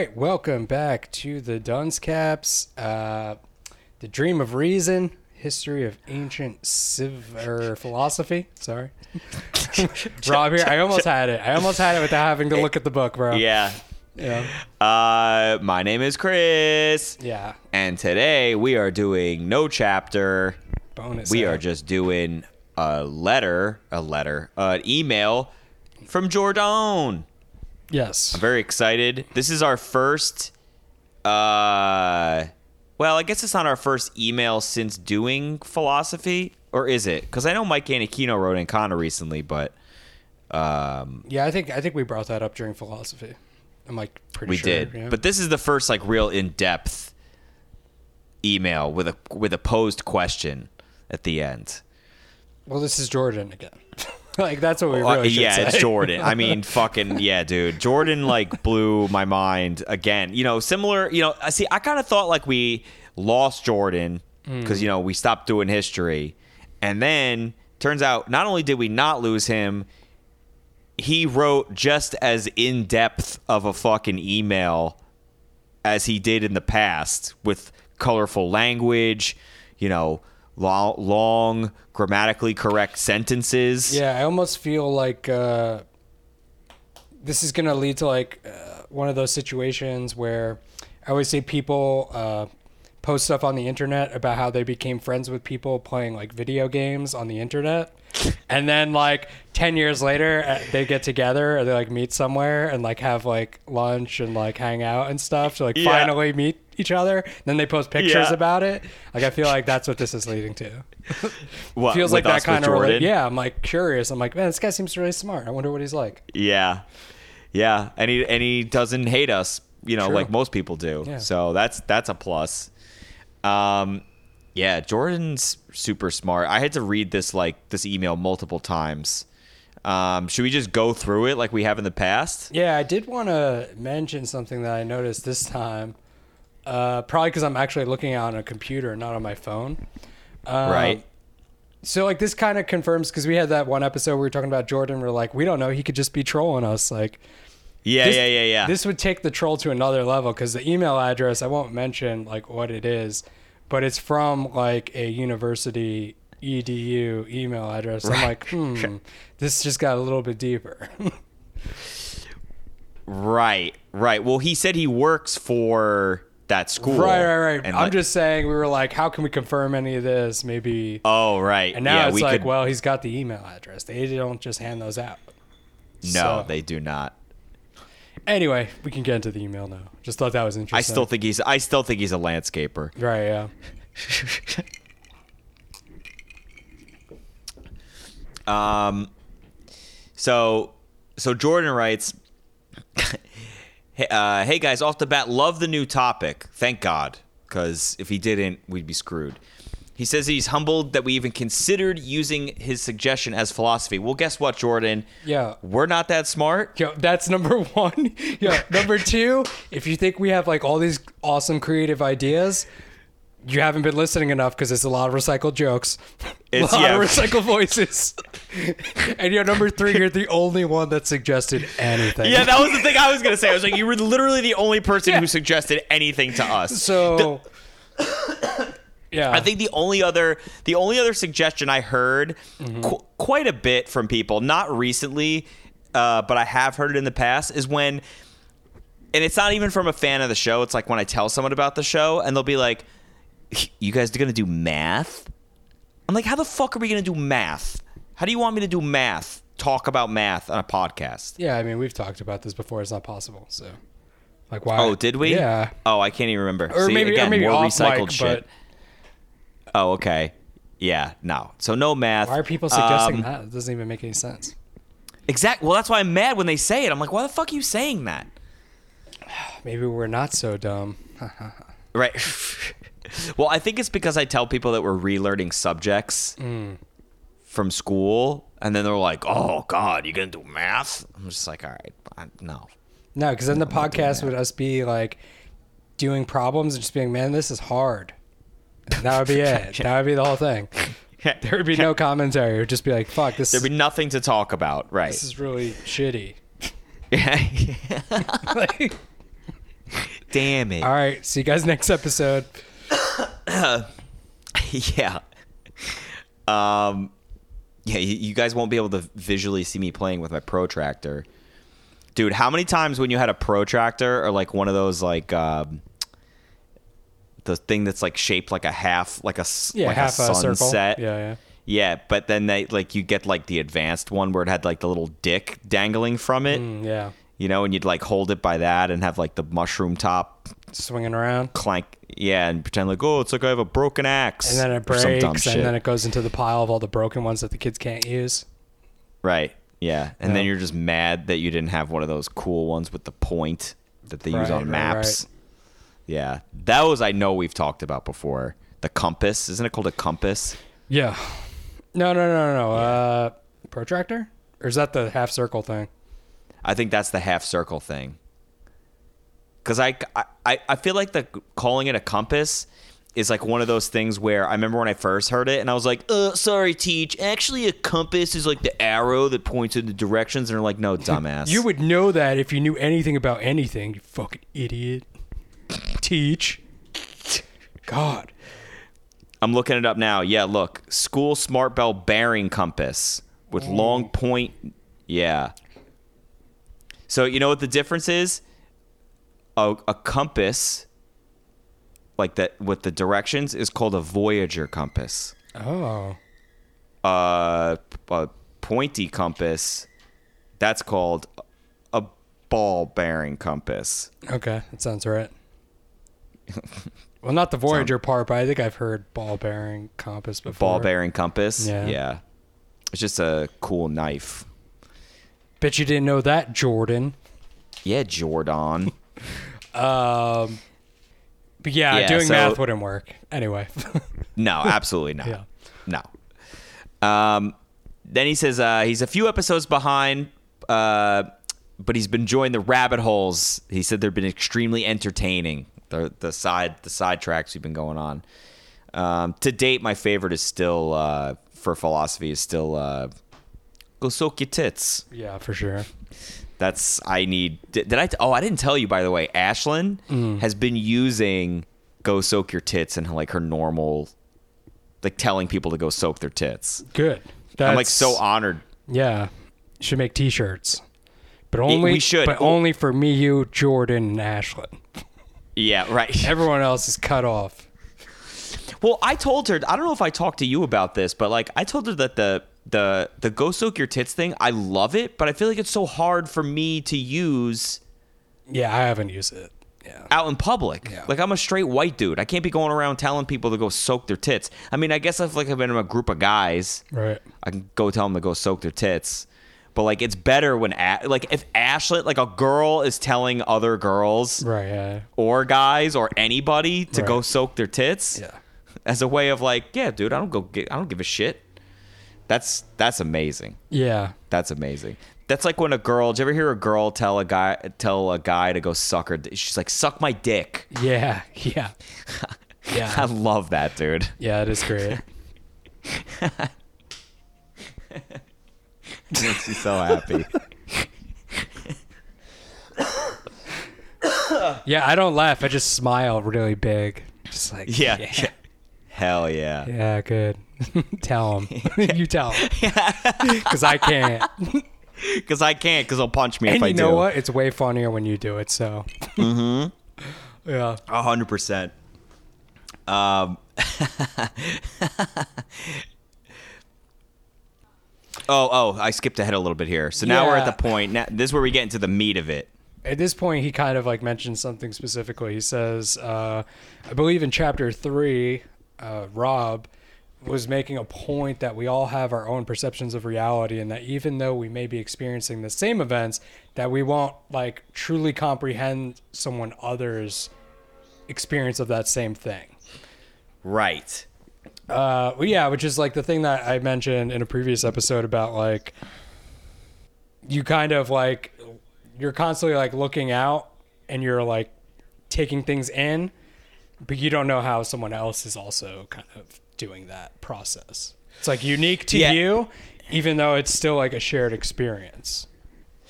right, welcome back to the Dunce Caps, uh, the Dream of Reason, history of ancient civ or philosophy. Sorry, Rob here. I almost had it. I almost had it without having to look at the book, bro. Yeah. yeah, Uh, my name is Chris, yeah. and today we are doing no chapter. Bonus. We uh, are just doing a letter, a letter, uh, an email from Jordan. Yes. I'm very excited. This is our first. Uh, well, I guess it's not our first email since doing philosophy, or is it? Because I know Mike Anakino wrote in Connor recently, but um, Yeah, I think I think we brought that up during philosophy. I'm like pretty we sure. did. yeah. But this is the first like real in depth email with a with a posed question at the end. well, this is Jordan again. like that's what we Uh, really should yeah, say. it's Jordan. I mean, fucking yeah, dude. Jordan like blew my mind again. You know, similar. You know, I see. I kind of thought like we lost Jordan because you know we stopped doing history, and then turns out not only did we not lose him, he wrote just as in depth of a fucking email as he did in the past with colorful language. You know. Long, long, grammatically correct sentences. Yeah, I almost feel like uh, this is gonna lead to like uh, one of those situations where I always say people uh, post stuff on the internet about how they became friends with people playing like video games on the internet, and then like ten years later uh, they get together or they like meet somewhere and like have like lunch and like hang out and stuff to like Yeah. finally meet each other. Then they post pictures Yeah. about it. Like I feel like that's what this is leading to. What, feels like that kind of rela- yeah i'm like curious i'm like man this guy seems really smart i wonder what he's like Yeah, yeah, and he and he doesn't hate us, you know, True. like most people do. Yeah. So that's that's a plus. Um, yeah, Jordan's super smart. I had to read this like this email multiple times. Um, should we just go through it like we have in the past? yeah i did want to mention something that i noticed this time uh, probably because i'm actually looking on a computer not on my phone um, right. so like this kind of confirms because we had that one episode where we were talking about jordan we're like we don't know he could just be trolling us like Yeah, this- yeah, yeah, yeah. This would take the troll to another level because the email address I won't mention like what it is, but it's from like a university edu email address. I'm like, hmm, this just got a little bit deeper. right, right. Well, he said he works for that school. right, right, right. I'm like- just saying we were like, how can we confirm any of this? Maybe. Oh, right. and now yeah, it's we like, could, well, he's got the email address. They don't just hand those out. no, so- they do not. Anyway, we can get into the email now. Just thought that was interesting. I still think he's. I still think he's a landscaper. Right. Yeah. Um, so so Jordan writes, hey, uh, "Hey guys, off the bat, love the new topic. Thank God, because if he didn't, we'd be screwed." He says he's humbled that we even considered using his suggestion as philosophy. Well, guess what, Jordan? Yeah. We're not that smart. Yo, that's number one. Yo, number two, if you think we have like all these awesome creative ideas, you haven't been listening enough because it's a lot of recycled jokes, It's- a lot yeah. of recycled voices. and yo, number three, you're the only one that suggested anything. Yeah, that was the thing I was gonna say. I was like, you were literally the only person Yeah. who suggested anything to us. so. yeah, I think the only other the only other suggestion I heard qu- quite a bit from people, not recently, uh, but I have heard it in the past, is when, and it's not even from a fan of the show. It's like when I tell someone about the show, and they'll be like, "You guys are gonna do math?" I'm like, "How the fuck are we gonna do math? How do you want me to do math? Talk about math on a podcast?" yeah. I mean, we've talked about this before. It's not possible. So, like, why? Oh, did we? Yeah. Oh, I can't even remember. Or See, maybe, again, or maybe more off recycled mic, shit. but Oh, okay. Yeah, no. So no math. why are people suggesting Um, that? It doesn't even make any sense. Exact. Well, that's why I'm mad when they say it. I'm like, why the fuck are you saying that? Maybe we're not so dumb. Right. well, I think it's because I tell people that we're relearning subjects Mm. from school, and then they're like, "Oh God, you're gonna do math?" I'm just like, "All right, I, no." No, because then the podcast would us be like doing problems and just being, man, this is hard. That would be it. That would be the whole thing. There would be no commentary. It would just be like, fuck, this, There'd be nothing to talk about, right? this is really shitty. Yeah. Like, damn it. All right. See you guys next episode. yeah. Um, yeah, you, you guys won't be able to visually see me playing with my protractor. Dude, how many times when you had a protractor or like one of those like um, the thing that's like shaped like a half like a Yeah, like half a a circle. sunset? Yeah, yeah. Yeah, but then they like you get like the advanced one where it had like the little dick dangling from it, Mm, yeah. you know, and you'd like hold it by that and have like the mushroom top Swinging around. clank, yeah, and pretend like oh, it's like I have a broken axe, And then it or some dumb breaks, shit. and then it goes into the pile of all the broken ones that the kids can't use. Right. Yeah. And then you're just mad that you didn't have one of those cool ones with the point that they use Right, on right, maps. Yeah. Those I know we've talked about before. The compass. Isn't it called a compass? Yeah. No, no, no, no, no. Uh, protractor? Or is that the half circle thing? I think that's the half circle thing. Because I, I, I feel like the calling it a compass is like one of those things where I remember when I first heard it and I was like, uh, sorry, teach. Actually, a compass is like the arrow that points in the directions. And they're like, no, dumbass. You would know that if you knew anything about anything, you fucking idiot. Teach. God. I'm looking it up now. Yeah, look, school smart bell bearing compass with long point. Yeah. So you know what the difference is? A, a compass, like that with the directions, is called a Voyager compass. Oh. Uh, a pointy compass, that's called a ball bearing compass. Okay. That sounds right. well, not the Voyager part, but I think I've heard ball bearing compass before. Ball bearing compass. Yeah. yeah. It's just a cool knife. Bet you didn't know that, Jordan. Yeah, Jordan. Um, but yeah, Yeah, doing so- math wouldn't work. Anyway. No, absolutely not. Yeah. No. Um, then he says uh, he's a few episodes behind, uh, but he's been enjoying the rabbit holes. He said they've been extremely entertaining. The the side the side tracks we've been going on. Um, to date, my favorite is still uh, for philosophy is still uh, go soak your tits. yeah, for sure. That's I need. Did, did I? Oh, I didn't tell you by the way. Ashlyn Mm. has been using "Go Soak Your Tits" and like her normal, like telling people to go soak their tits. Good. That's, I'm like so honored. Yeah, should make T-shirts, but only we should. but only for me, you, Jordan, and Ashlyn. Yeah, right. Everyone else is cut off. Well, I told her. I don't know if I talked to you about this, but like I told her that the the the "Go Soak Your Tits" thing, I love it, but I feel like it's so hard for me to use Yeah, I haven't used it. Yeah, out in public. Yeah. Like I'm a straight white dude. I can't be going around telling people to go soak their tits. I mean, I guess if like I've been in a group of guys, right. I can go tell them to go soak their tits. But like it's better when a- like if Ashlet like a girl is telling other girls Right. Yeah. or guys or anybody to go soak their tits Yeah. as a way of like, yeah, dude, I don't go get, I don't give a shit. That's that's amazing. Yeah. That's amazing. That's like when a girl. Did you ever hear a girl tell a guy tell a guy to go suck her? She's like, "Suck my dick." Yeah. Yeah. Yeah. I love that, dude. Yeah. It is great. Makes me so happy. Yeah. I don't laugh. I just smile really big. Just like Yeah. Yeah. Hell yeah. Yeah, good. tell him. you tell him. Because I can't. Because I can't. Because he'll punch me And if you know what? It's way funnier when you do it. So. Mm-hmm. Yeah. A hundred percent. Um. Oh, oh! I skipped ahead a little bit here. So now we're at the point. Now, this is where we get into the meat of it. At this point, he kind of like mentions something specifically. He says, uh, I believe in chapter three, uh, Rob was making a point that we all have our own perceptions of reality, and that even though we may be experiencing the same events, that we won't like truly comprehend someone other's experience of that same thing. Right. Uh, well, yeah, which is like the thing that I mentioned in a previous episode about like you kind of like you're constantly like looking out and you're like taking things in, but you don't know how someone else is also kind of doing that process. It's like unique to Yeah. you, even though it's still like a shared experience.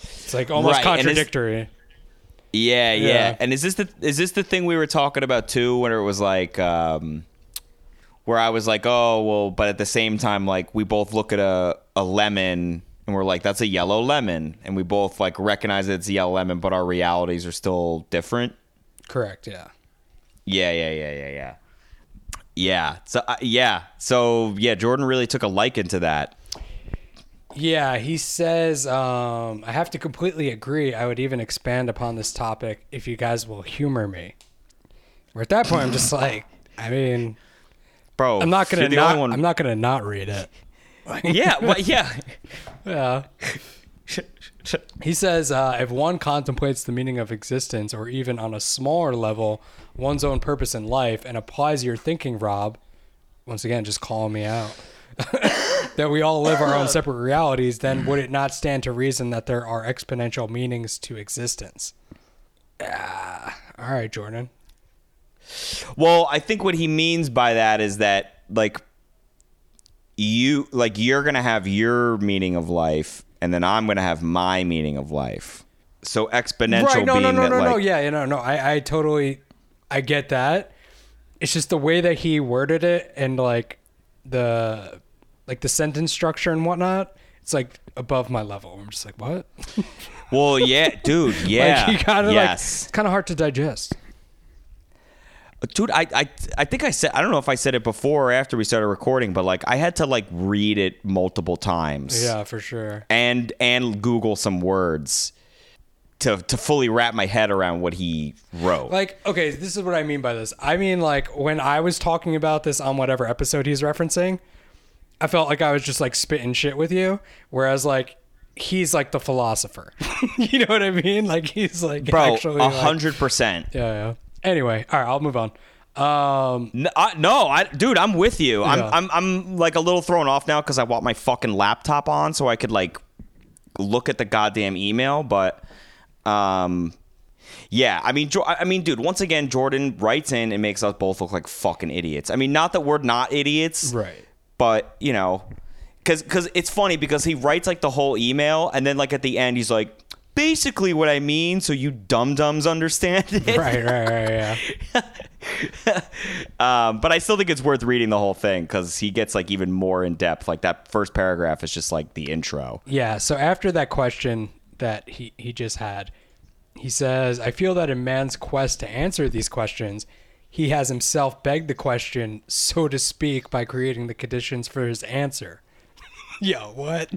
It's like almost Right, contradictory. Yeah, yeah, Yeah. And is this the is this the thing we were talking about too, when it was like, um, where I was like, oh well, but at the same time, like we both look at a a lemon and we're like, that's a yellow lemon, and we both like recognize that it's a yellow lemon, but our realities are still different. Correct. Yeah. Yeah, yeah, yeah, yeah, yeah. Yeah. So uh, yeah. So yeah, Jordan really took a liking to that. Yeah, he says, um, I have to completely agree. I would even expand upon this topic if you guys will humor me. Where at that point, I'm just like, I mean, Bro, I'm not gonna not. I'm not gonna not read it. yeah, well, yeah. Yeah. He says, uh, if one contemplates the meaning of existence, or even on a smaller level, one's own purpose in life, and applies your thinking, Rob, once again, just call me out, that we all live our own separate realities, then would it not stand to reason that there are exponential meanings to existence? Ah, all right, Jordan. Well, I think what he means by that is that like you like you're going to have your meaning of life and then I'm going to have my meaning of life. So exponential right? No, being no, no, that no, like no. Yeah, no, no. I, I totally, I get that. It's just the way that he worded it and like the, like the sentence structure and whatnot. It's like above my level. I'm just like, what? Well, yeah, dude, yeah. like you gotta yes. like, it's kind of hard to digest. Dude I, I i think i said i don't know if i said it before or after we started recording but like i had to like read it multiple times Yeah, for sure. and and google some words to to fully wrap my head around what he wrote Like, okay, this is what I mean by this. I mean, like when I was talking about this on whatever episode he's referencing, I felt like I was just like spitting shit with you, whereas like he's like the philosopher. you know what I mean? Like he's like bro actually a hundred percent Yeah, yeah. Anyway, all right, I'll move on. Um, No, I, no, I, dude, I'm with you. I'm, Yeah. I'm, I'm like a little thrown off now because I want my fucking laptop on so I could like look at the goddamn email. But, um, yeah, I mean, I mean, dude, once again, Jordan writes in and makes us both look like fucking idiots. I mean, not that we're not idiots, right. but you know, because because it's funny because he writes like the whole email and then like at the end he's like. Basically, what I mean, so you dum dums understand it. Right, right, right, yeah. Um, but I still think it's worth reading the whole thing because he gets like even more in depth. Like that first paragraph is just like the intro. Yeah, so after that question that he, he just had, he says, I feel that in man's quest to answer these questions, he has himself begged the question, so to speak, by creating the conditions for his answer. Yo, what?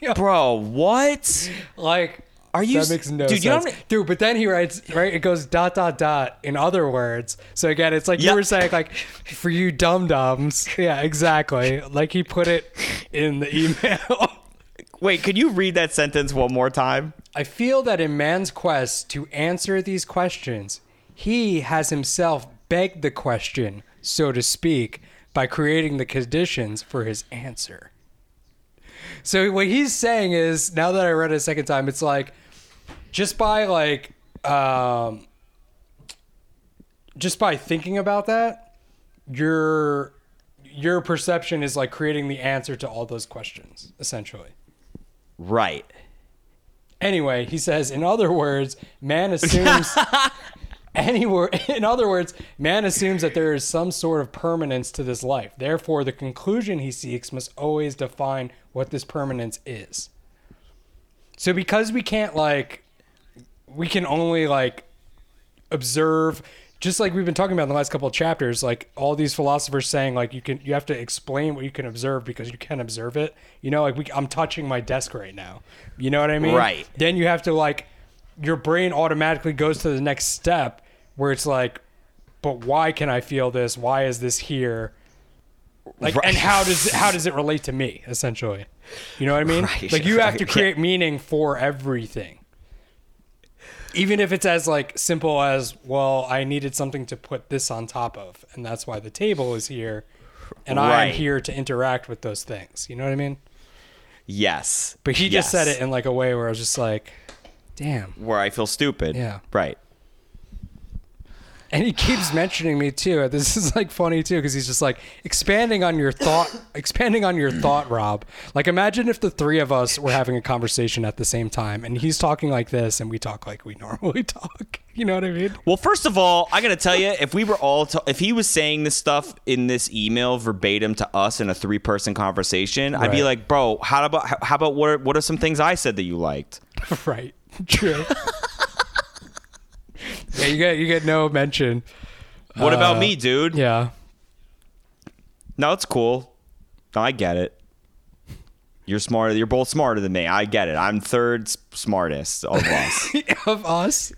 Yo, Bro, what? like, Are you That makes no dude? You sense, dude. But then he writes, right? It goes dot dot dot. In other words, so again, it's like Yeah. you were saying, like for you dum dums. Yeah, exactly. Like he put it in the email. Wait, could you read that sentence one more time? I feel that in man's quest to answer these questions, he has himself begged the question, so to speak, by creating the conditions for his answer. So what he's saying is, now that I read it a second time, it's like just by like um just by thinking about that, your your perception is like creating the answer to all those questions, essentially. Right. Anyway, he says, in other words, man assumes anywhere in other words, man assumes that there is some sort of permanence to this life. Therefore, the conclusion he seeks must always define what this permanence is. So because we can't like we can only like observe just like we've been talking about in the last couple of chapters like all these philosophers saying like you can you have to explain what you can observe because you can't observe it. You know like we, i'm touching my desk right now. You know what i mean? Right. then you have to like your brain automatically goes to the next step where it's like but why can i feel this? Why is this here? Like Right. and how does how does it relate to me essentially? You know what i mean? Right, like you have to create meaning for everything even if it's as like simple as well i needed something to put this on top of and that's why the table is here and i'm here to interact with those things you know what i mean Yes. but he just said it in like a way where i was just like damn where I feel stupid. Yeah. Right. And he keeps mentioning me too. This is like funny too because he's just like expanding on your thought, expanding on your thought, Rob. Like imagine if the three of us were having a conversation at the same time, and he's talking like this, and we talk like we normally talk. You know what I mean? Well, first of all, I gotta tell you, if we were all, if he was saying this stuff in this email verbatim to us in a three-person conversation, I'd be like, bro, how about how about what are, what are some things I said that you liked? right. True. yeah, you get you get no mention. What about Uh, me, dude? Yeah. No, it's cool. No, I get it. You're smarter. You're both smarter than me. I get it. I'm third smartest of us. of us.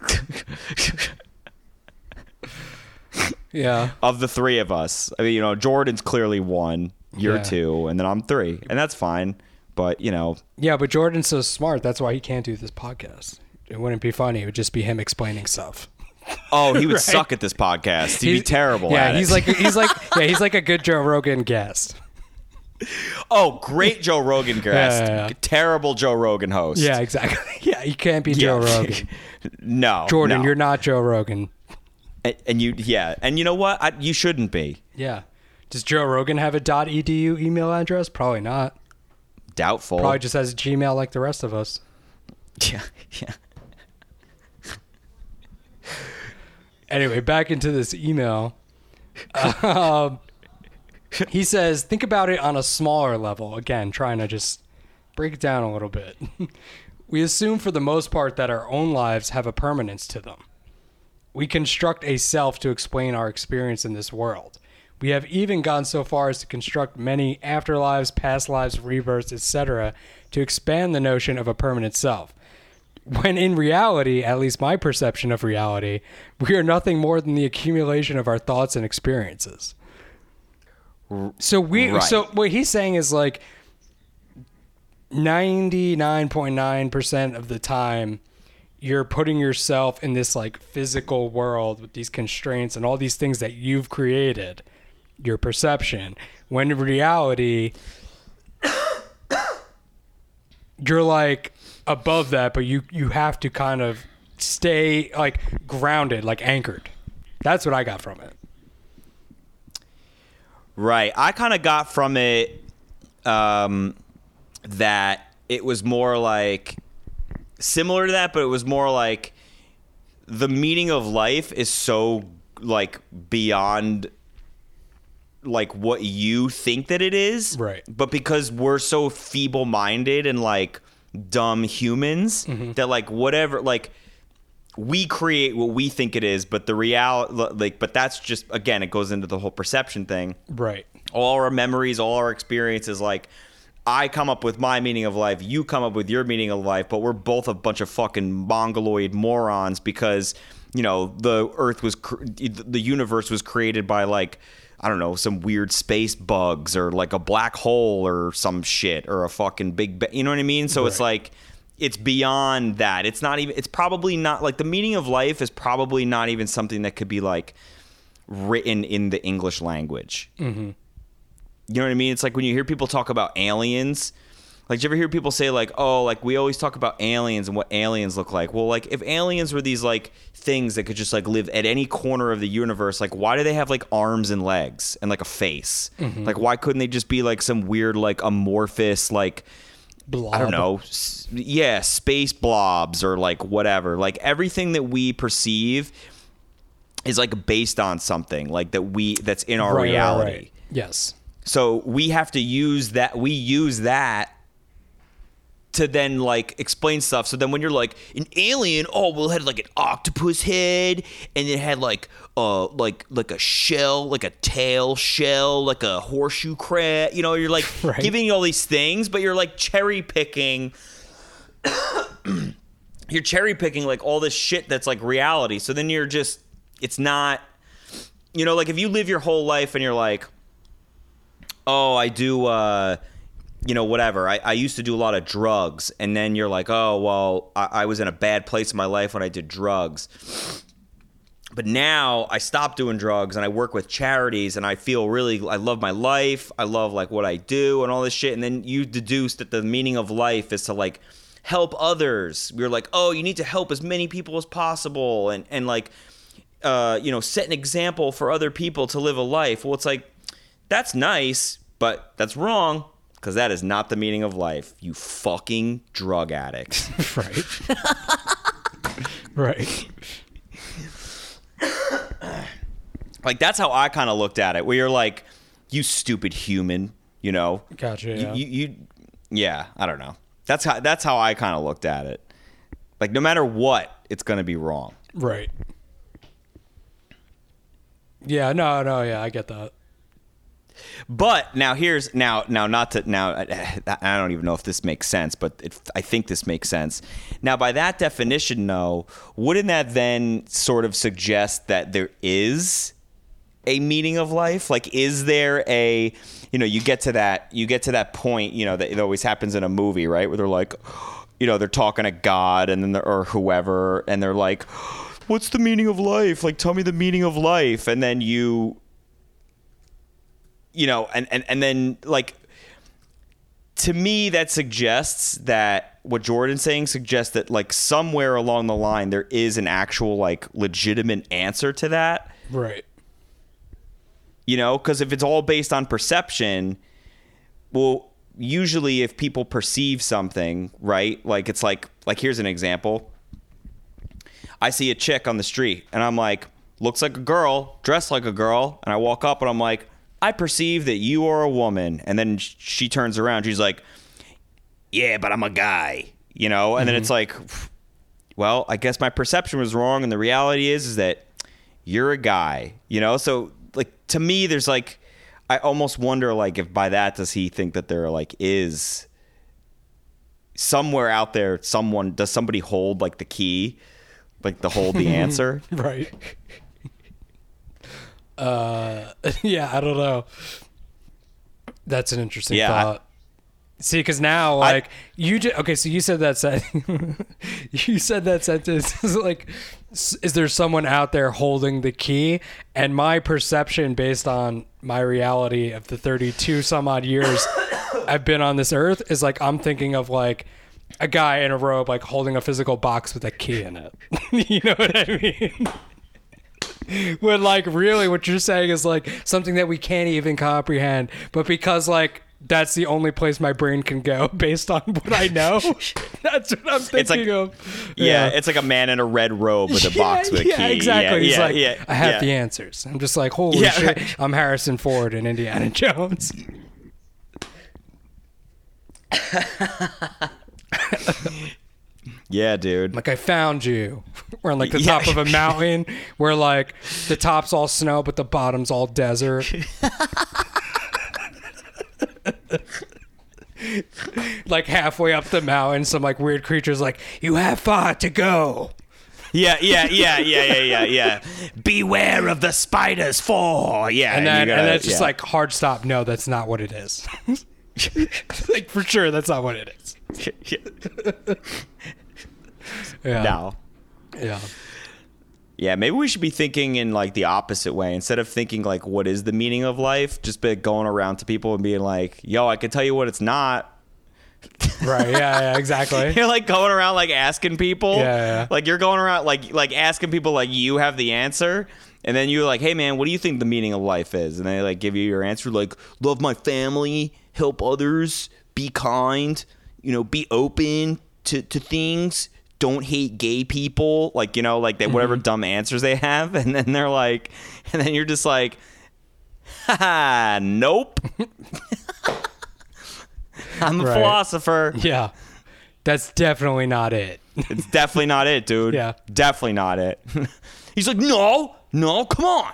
yeah. of the three of us. I mean, you know, Jordan's clearly one. You're Yeah. two, and then I'm three, and that's fine. But you know, Yeah, but Jordan's so smart. That's why he can't do this podcast. It wouldn't be funny. It would just be him explaining stuff. oh, he would Right. suck at this podcast. He'd be terrible. Yeah, at he's it. like he's like yeah, he's like a good Joe Rogan guest. oh, great Joe Rogan guest, Yeah, yeah, yeah. terrible Joe Rogan host. Yeah, exactly. Yeah, you can't be. Joe Rogan. no, Jordan, no. you're not Joe Rogan. And, and you, yeah, and you know what? I, you shouldn't be. Yeah. Does Joe Rogan have a .edu email address? Probably not. Doubtful. Probably just has a Gmail like the rest of us. yeah, yeah. Anyway, back into this email. Um, he says, think about it on a smaller level. Again, trying to just break it down a little bit. we assume for the most part that our own lives have a permanence to them. We construct a self to explain our experience in this world. We have even gone so far as to construct many afterlives, past lives, rebirths, etc., to expand the notion of a permanent self. When in reality, at least my perception of reality, we are nothing more than the accumulation of our thoughts and experiences. So we Right. so what he's saying is like 99.9% of the time you're putting yourself in this like physical world with these constraints and all these things that you've created your perception when in reality you're like above that but you you have to kind of stay like grounded like anchored that's what i got from it Right. I kind of got from it um, that it was more like similar to that, but it was more like the meaning of life is so like beyond like what you think that it is. Right. But because we're so feeble minded and like dumb humans mm-hmm. that like whatever like we create what we think it is, but the reality like but that's just again it goes into the whole perception thing right all our memories, all our experiences. Like, I come up with my meaning of life, you come up with your meaning of life, but we're both a bunch of fucking mongoloid morons because, you know, the Earth was, cr- the universe was created by like, I don't know, some weird space bugs or like a black hole or some shit or a fucking big, ba- you know what I mean? So it's like, it's beyond that. It's not even, it's probably not like the meaning of life is probably not even something that could be like written in the English language. Mm-hmm. You know what I mean? It's like when you hear people talk about aliens. Like, do you ever hear people say like, "Oh, like we always talk about aliens and what aliens look like"? Well, like if aliens were these like things that could just like live at any corner of the universe, like why do they have like arms and legs and like a face? Mm-hmm. Like why couldn't they just be like some weird like amorphous like I don't know, yeah, space blobs or like whatever. Like everything that we perceive is like based on something like that we that's in our Right, right, reality. right. yes So we have to use that. We use that to then like explain stuff. So then when you're like an alien, oh well, it had like an octopus head, and it had like uh like like a shell, like a tail shell, like a horseshoe crab. You know, you're like Right. giving you all these things, but you're like cherry picking. you're cherry picking like all this shit that's like reality. So then you're just, it's not, you know, like if you live your whole life and you're like, oh, I do, uh, you know, whatever. I, I used to do a lot of drugs. And then you're like, oh, well, I, I was in a bad place in my life when I did drugs. But now I stopped doing drugs and I work with charities and I feel really, I love my life. I love like what I do and all this shit. And then you deduce that the meaning of life is to like help others. We're like, oh, you need to help as many people as possible. And, and like, uh, you know, set an example for other people to live a life. Well, it's like that's nice, but that's wrong because that is not the meaning of life. You fucking drug addict. right. right. like that's how I kind of looked at it. Where you're like, you stupid human, you know. Gotcha. You- Yeah. You, you, yeah. I don't know. That's how that's how I kind of looked at it. Like no matter what, it's gonna be wrong. right. Yeah. No. No. Yeah. I get that. But now here's now now not to now I I don't even know if this makes sense, but it, I think this makes sense. Now by that definition, though, wouldn't that then sort of suggest that there is a meaning of life? Like, is there a you know you get to that you get to that point you know that it always happens in a movie, right? Where they're like, you know, they're talking to God and then or whoever, and they're like. What's the meaning of life? Like, tell me the meaning of life. And then you you know, and, and, and then like to me that suggests that what Jordan's saying suggests that like somewhere along the line there is an actual like legitimate answer to that. Right. You know, because if it's all based on perception, well, usually if people perceive something, right? Like it's like like here's an example. I see a chick on the street and I'm like, looks like a girl, dressed like a girl, and I walk up and I'm like, I perceive that you are a woman. And then she turns around, she's like, Yeah, but I'm a guy. You know? And then it's mm-hmm. like, well, I guess my perception was wrong, and the reality is is that you're a guy. You know? So like to me, there's like I almost wonder like if by that does he think that there like is somewhere out there someone does somebody hold like the key like the hold the answer Right. Uh. Yeah. I don't know. That's an interesting Yeah, I- thought. See, because now, like you just okay. So you said that sentence. you said that sentence is like, is there someone out there holding the key? And my perception, based on my reality of the thirty-two some odd years I've been on this earth, is like I'm thinking of like a guy in a robe, like holding a physical box with a key in it. you know what I mean? when like really what you're saying is like something that we can't even comprehend but because like that's the only place my brain can go based on what i know. That's what i'm thinking It's like- of. yeah, it's like a man in a red robe with a box yeah, with a key. yeah, exactly. Yeah, he's yeah, like yeah, i have yeah. the answers. I'm just like holy Yeah, shit i'm harrison ford and indiana jones yeah dude. Like i found you. We're on like the Yeah. top of a mountain. Where like the top's all snow but the bottom's all desert. Like halfway up the mountain some like weird creatures like you have far to go. Yeah yeah yeah yeah yeah yeah yeah. Beware of the spiders for yeah and then and then it's just yeah. like hard stop. No that's not what it is. Like for sure that's not what it is yeah no yeah Yeah, maybe we should be thinking in like the opposite way. Instead of thinking like what is the meaning of life, just be going around to people and being like, "Yo, I can tell you what it's not." right yeah yeah exactly You're like going around like asking people. Yeah, yeah. Like you're going around like like asking people like you have the answer. And then you're like, hey man, what do you think the meaning of life is? And they like give you your answer, like love my family, help others, be kind, you know, be open to, to things, don't hate gay people, like you know, like they whatever Mm-hmm. dumb answers they have, and then they're like, and then you're just like, ha, nope. I'm a Right. philosopher. yeah that's definitely not it It's definitely not it, dude. Yeah. Definitely not it. He's like, no, no, come on.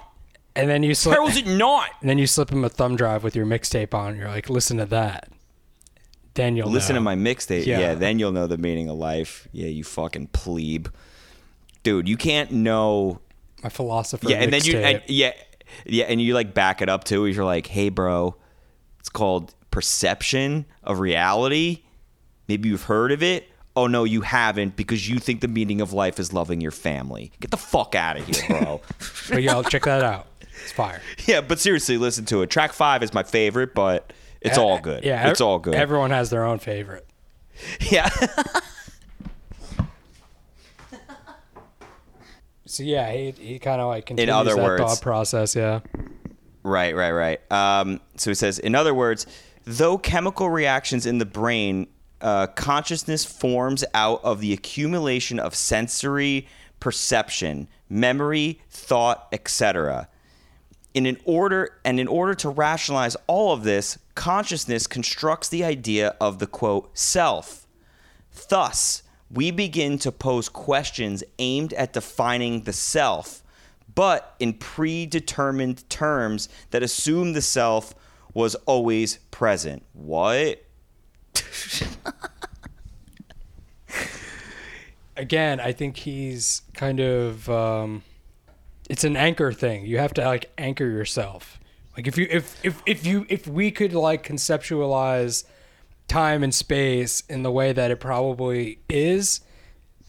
and then you slip How is it not? and then you slip him a thumb drive with your mixtape on you're like listen to that then you'll Listen know. to my mixtape. Yeah. Yeah. then you'll know the meaning of life. Yeah, you fucking plebe. Dude, you can't know. my philosopher Yeah, and then you, and, yeah, yeah, and you like back it up too. You're like, hey, bro, it's called perception of reality. Maybe you've heard of it. Oh no, you haven't because you think the meaning of life is loving your family. Get the fuck out of here, bro. but y'all check that out. It's fire. Yeah, but seriously, listen to it. Track five is my favorite, but it's all good. Yeah, it's all good. Everyone has their own favorite. yeah. So yeah, he he kind of like continues other that words. thought process. Yeah. Right, right, right. Um, so he says, in other words, though chemical reactions in the brain, uh, consciousness forms out of the accumulation of sensory perception, memory, thought, etc. In an order, and in order to rationalize all of this, consciousness constructs the idea of the quote self. Thus, we begin to pose questions aimed at defining the self, but in predetermined terms that assume the self was always present. What? Again, I think he's kind of. Um, it's an anchor thing. You have to like anchor yourself. Like if you if if if you if we could like conceptualize time and space in the way that it probably is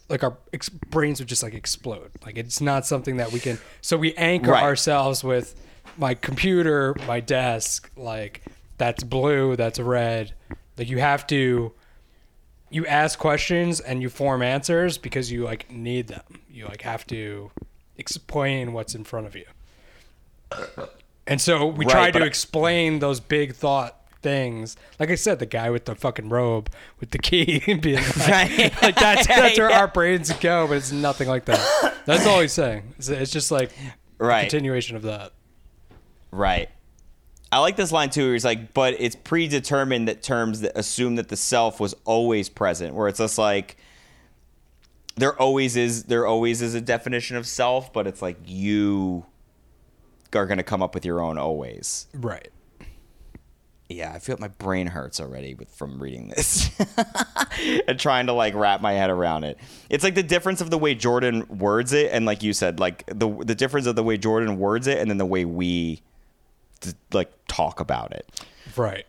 like our ex- brains would just like explode like it's not something that we can so we anchor Right. ourselves with my computer my desk like that's blue that's red like you have to you ask questions and you form answers because you like need them you like have to explain what's in front of you and so we Right, to I- explain those big thought things. Like I said, the guy with the fucking robe with the key and being like, Right. like that's that's where Yeah. our brains go, but it's nothing like that. That's all he's saying. It's, it's just like a Right. continuation of that. Right. I like this line too. Where he's like, but it's predetermined that terms that assume that the self was always present. Where it's just like there always is there always is a definition of self, but it's like you are gonna come up with your own always. Right. Yeah, I feel my brain hurts already with from reading this and trying to like wrap my head around it. It's like the difference of the way Jordan words it, and like you said, like the the difference of the way Jordan words it, and then the way we like talk about it. Right.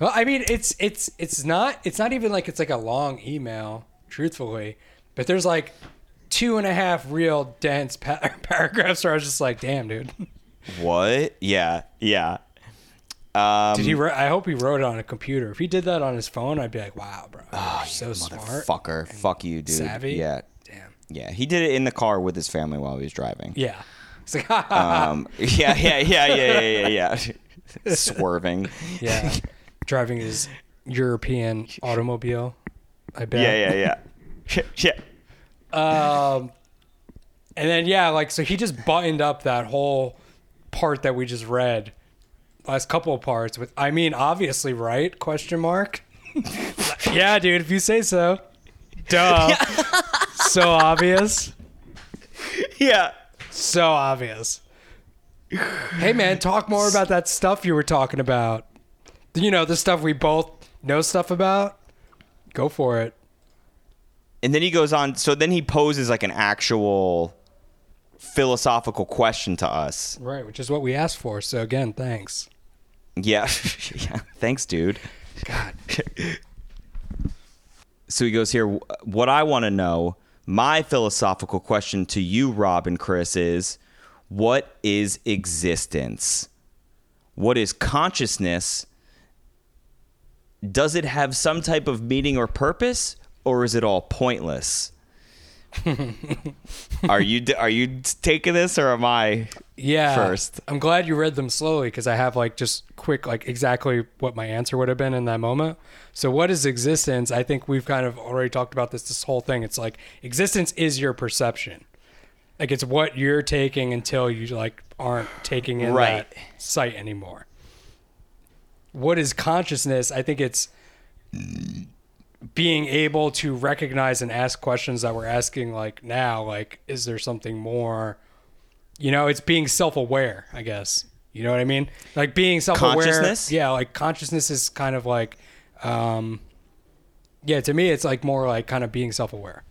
Well, I mean, it's it's it's not it's not even like it's like a long email, truthfully, but there's like two and a half real dense pa- paragraphs where I was just like, damn, dude. What? Yeah, yeah. Um, Did he? Write, I hope he wrote it on a computer. If he did that on his phone, I'd be like, wow, bro, you're so smart, fucker, fuck you, dude. savvy. Yeah, Damn. yeah. He did it in the car with his family while he was driving. Yeah. It's like. Um, yeah, yeah, yeah, yeah, yeah, yeah, yeah. Swerving. yeah, driving his European automobile. I bet. Yeah, yeah, yeah. Yeah. Um, and then yeah, like so he just buttoned up that whole part that we just read, last couple of parts with. I mean, obviously, right? Question mark. yeah, dude. If you say so. Duh. so obvious. Yeah. So obvious. Hey man, talk more about that stuff you were talking about. You know, the stuff we both know stuff about. Go for it. And then he goes on. So then he poses like an actual philosophical question to us. Right, which is what we asked for. So again, thanks. Yeah. yeah. Thanks, dude. God. So he goes here. What I want to know, my philosophical question to you, Rob and Chris, is what is existence? What is consciousness? Does it have some type of meaning or purpose, or is it all pointless? are you are you taking this, or am I? Yeah. First. I'm glad you read them slowly because I have like just quick, like exactly what my answer would have been in that moment. So, what is existence? I think we've kind of already talked about this, this whole thing. It's like existence is your perception. Like it's what you're taking until you like aren't taking in Right. that sight anymore. What is consciousness? I think it's being able to recognize and ask questions that we're asking like now like is there something more? You know it's being self-aware i guess. You know what i mean? Like being self-aware. Consciousness? yeah like consciousness is kind of like um yeah to me it's like more like kind of being self-aware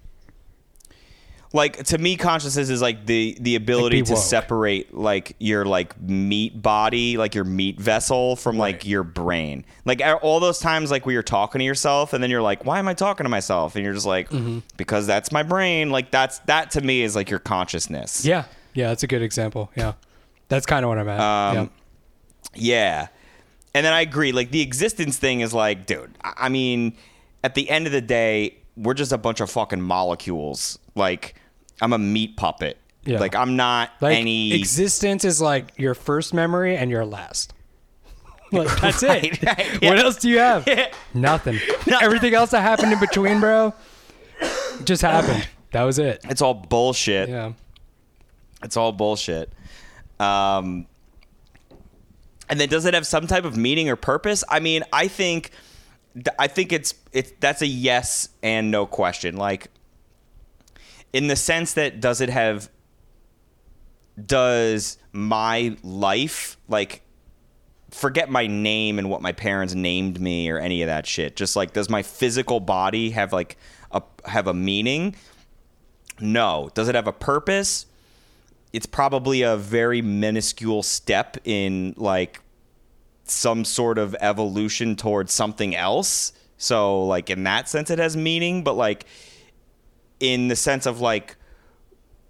like to me consciousness is like the the ability be to woke. separate like your like meat body like your meat vessel from like your brain like all those times like where you're talking to yourself and then you're like why am i talking to myself and you're just like Mm-hmm. because that's my brain like that's that to me is like your consciousness yeah yeah that's a good example yeah that's kind of what i'm at Um, yeah. Yeah. And then I agree. Like the existence thing is like, dude, I mean, at the end of the day, we're just a bunch of fucking molecules. Like, I'm a meat puppet. Yeah. Like I'm not Like any existence is like your first memory and your last. Like that's Right, it. right, What else do you have? Nothing. Everything else that happened in between, bro, just happened. That was it. It's all bullshit. Yeah. It's all bullshit. Um, and then does it have some type of meaning or purpose? I mean, I think, I think it's it's that's a yes and no question. Like, in the sense that does it have? Does my life like? Forget my name and what my parents named me or any of that shit. Just like, does my physical body have like a have a meaning? No. Does it have a purpose? it's probably a very minuscule step in like some sort of evolution towards something else. So like in that sense it has meaning, but like in the sense of like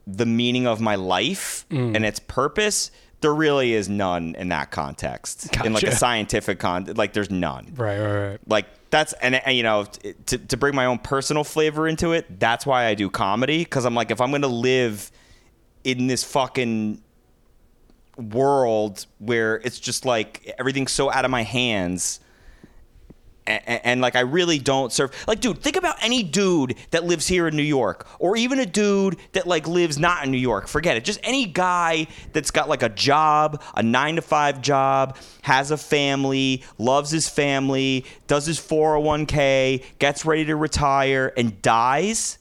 the meaning of my life mm. and its purpose, there really is none in that context. In like a scientific con like there's none Right, right, right. like that's and, and you know to, to bring my own personal flavor into it that's why i do comedy because i'm like if i'm gonna live in this fucking world where it's just like everything's so out of my hands and, and, like I really don't serve. Like, dude, think about any dude that lives here in New York, or even a dude that like lives not in New York. Forget it. Just any guy that's got like a job, a nine to five job, has a family, loves his family, does his 401k, gets ready to retire, and dies.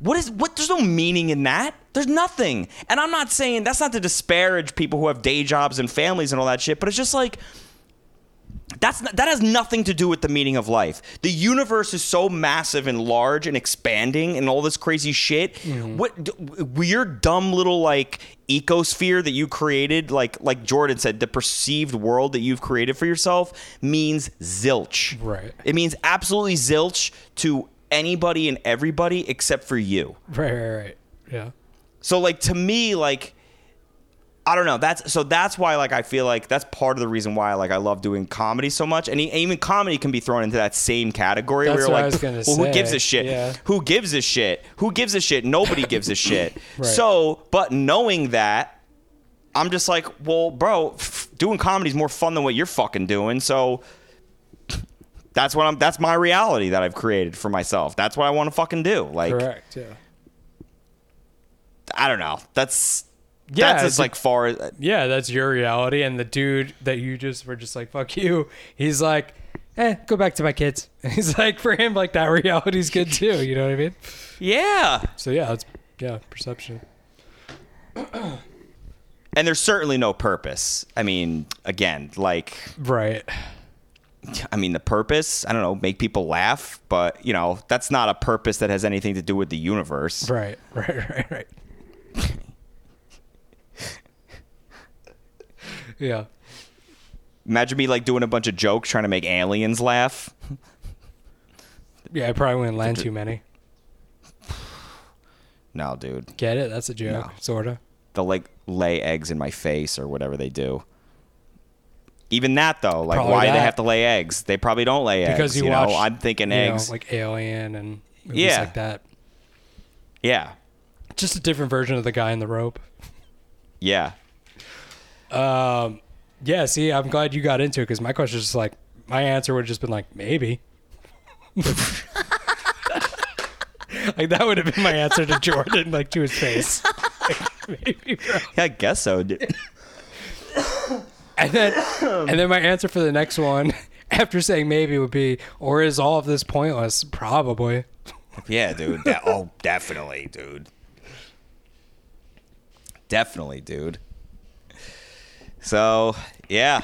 What is what? There's no meaning in that. There's nothing. And I'm not saying that's not to disparage people who have day jobs and families and all that shit, but it's just like that's not, that has nothing to do with the meaning of life. The universe is so massive and large and expanding and all this crazy shit. Mm-hmm. What d- weird, dumb little like ecosphere that you created, like like Jordan said, the perceived world that you've created for yourself means zilch. Right. It means absolutely zilch to anybody and everybody except for you. Right, right, right. Yeah. So like to me, like I don't know. That's so that's why like I feel like that's part of the reason why like I love doing comedy so much. And even comedy can be thrown into that same category That's where you're like, was gonna well, who gives a shit? Yeah. Who gives a shit? Who gives a shit? Nobody gives a shit. Right. So, but knowing that, I'm just like, well, bro, f- doing comedy is more fun than what you're fucking doing. So that's what I'm. That's my reality that I've created for myself. That's what I want to fucking do. Like, Correct. Yeah. I don't know. That's Yeah, that's as like far as Yeah, that's your reality. And the dude that you just were just like, fuck you, he's like, eh, go back to my kids. He's like, for him, like, that reality's good too. You know what I mean? yeah. So, yeah, it's, yeah, perception. and there's certainly no purpose. I mean, again, like, Right. I mean, the purpose, I don't know, make people laugh, but, you know, that's not a purpose that has anything to do with the universe. Right. Right. Right. Right. Yeah. Imagine me, like, doing a bunch of jokes trying to make aliens laugh. Yeah, I probably wouldn't land too many. No, dude. Get it? That's a joke, No. sort of. They'll, like, lay eggs in my face or whatever they do. Even that, though, like, Probably why do they that. have to lay eggs? They probably don't lay eggs. Because you, you watch, know, I'm thinking you know, eggs. like Alien and movies Yeah. like that. yeah. Just a different version of the guy in the rope. Yeah. Um, yeah. See, I'm glad you got into it because my question is just like my answer would have just been like maybe. like that would have been my answer to Jordan, like to his face. Like, maybe, bro. Yeah, I guess so. dude. And then, and then my answer for the next one, after saying maybe, would be, or is all of this pointless? Probably. Yeah, dude. De- oh, definitely, dude. Definitely, dude. So, yeah.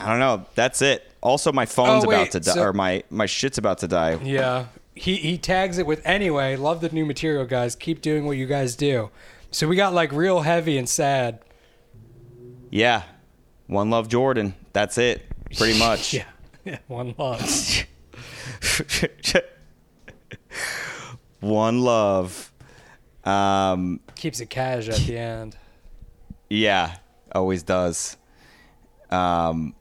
I don't know. That's it. Also, my phone's Oh, wait, about to die, so- or my my shit's about to die. Yeah. He he tags it with anyway. Love the new material, guys. Keep doing what you guys do. So we got like real heavy and sad. Yeah. One love, Jordan. That's it. Pretty much. Yeah. Yeah. One love. One love. Um. Keeps it cash at the end. Yeah. Always does. Um.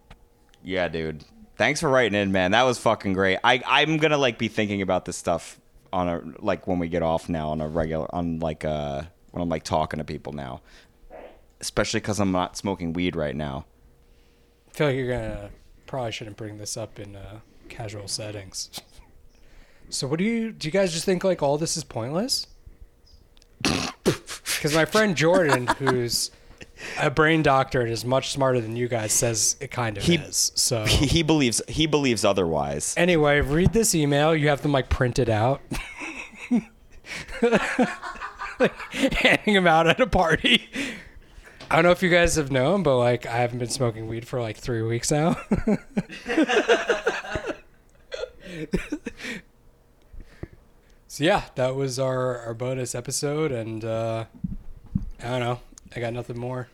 Yeah, dude. Thanks for writing in, man. That was fucking great. I I'm gonna like be thinking about this stuff on a like when we get off now on a regular on like a when I'm like talking to people now, especially because I'm not smoking weed right now. I feel like you're gonna probably shouldn't bring this up in uh, casual settings. so what do you do? You guys just think like all this is pointless? Because my friend Jordan, who's a brain doctor and is much smarter than you guys, says it kind of He- is. So He, believes he believes otherwise. anyway, read this email. You have them like print it out. like, handing them out at a party. I don't know if you guys have known, but like I haven't been smoking weed for like three weeks now. so yeah, that was our, our bonus episode, and uh, I don't know. I got nothing more.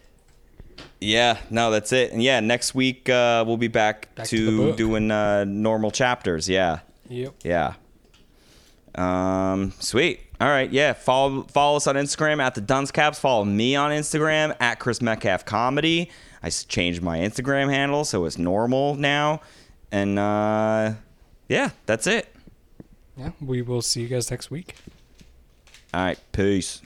Yeah, no, that's it. And yeah, next week uh, we'll be back, Back to to, doing uh, normal chapters. Yeah, Yep. yeah. Um, sweet. All right, yeah. Follow follow us on Instagram at the Dunce Caps. Follow me on Instagram at Chris Metcalf Comedy. I changed my Instagram handle so it's normal now, and uh, yeah, that's it. Yeah. We will see you guys next week. All right, peace.